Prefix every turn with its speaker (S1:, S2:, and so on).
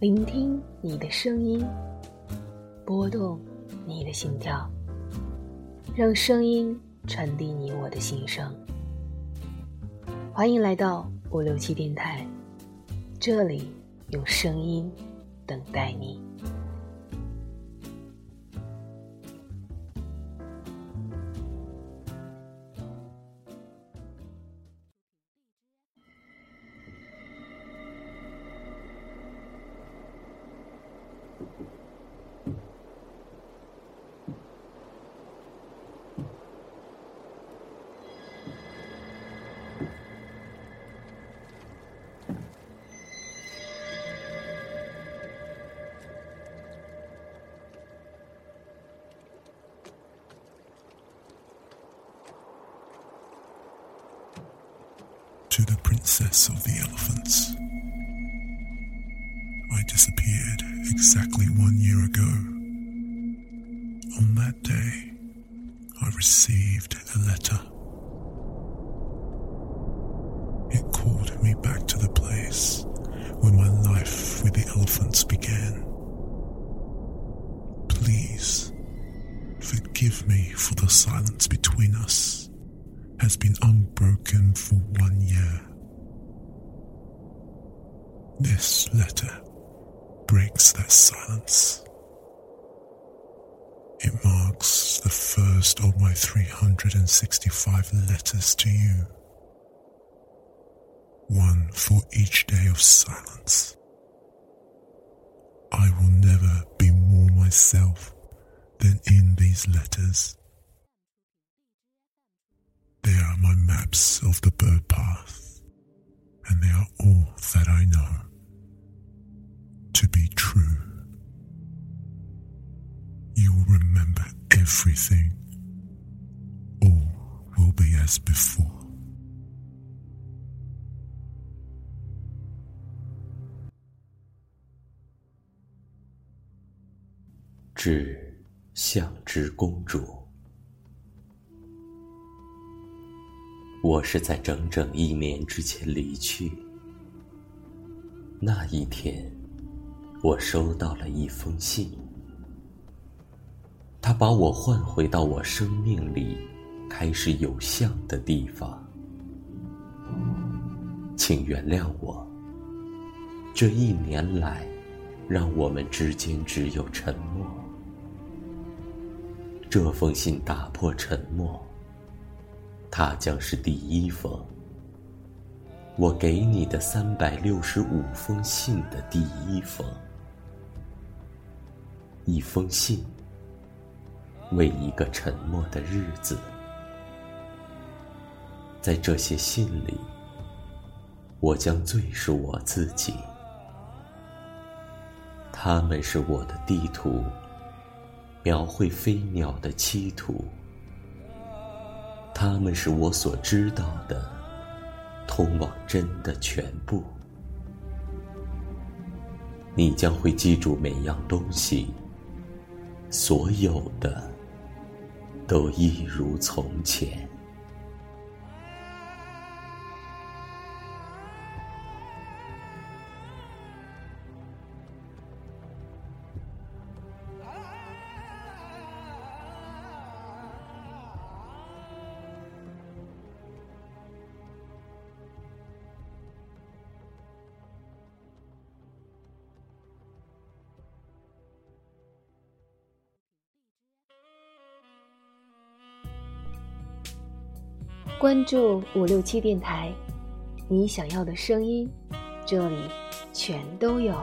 S1: 聆听你的声音，拨动你的心跳，让声音传递你我的心声。欢迎来到五六七电台，这里用声音等待你。
S2: The princess of the elephants. I disappeared exactly one year ago. On that day, I received a letter. It called me back to the place where my life with the elephants began. Please, forgive me for the silence between us has been unbroken This letter breaks that silence. It marks the first of my 365 letters to you. One for each day of silence. I will never be more myself than in these letters. They are my maps of the bird path, and they are all that I know everything. All will be as before.
S3: 致相知公主，我是在整整一年之前离去。那一天，我收到了一封信，他把我唤回到我生命里开始有相的地方。请原谅我，这一年来，让我们之间只有沉默。这封信打破沉默，它将是第一封我给你的三百六十五封信的第一封。一封信，为一个沉默的日子。在这些信里，我将最是我自己，他们是我的地图。描绘飞鸟的栖图，它们是我所知道的通往真的全部。你将会记住每样东西，所有的都一如从前。
S1: 关注五六七电台，你想要的声音，这里全都有。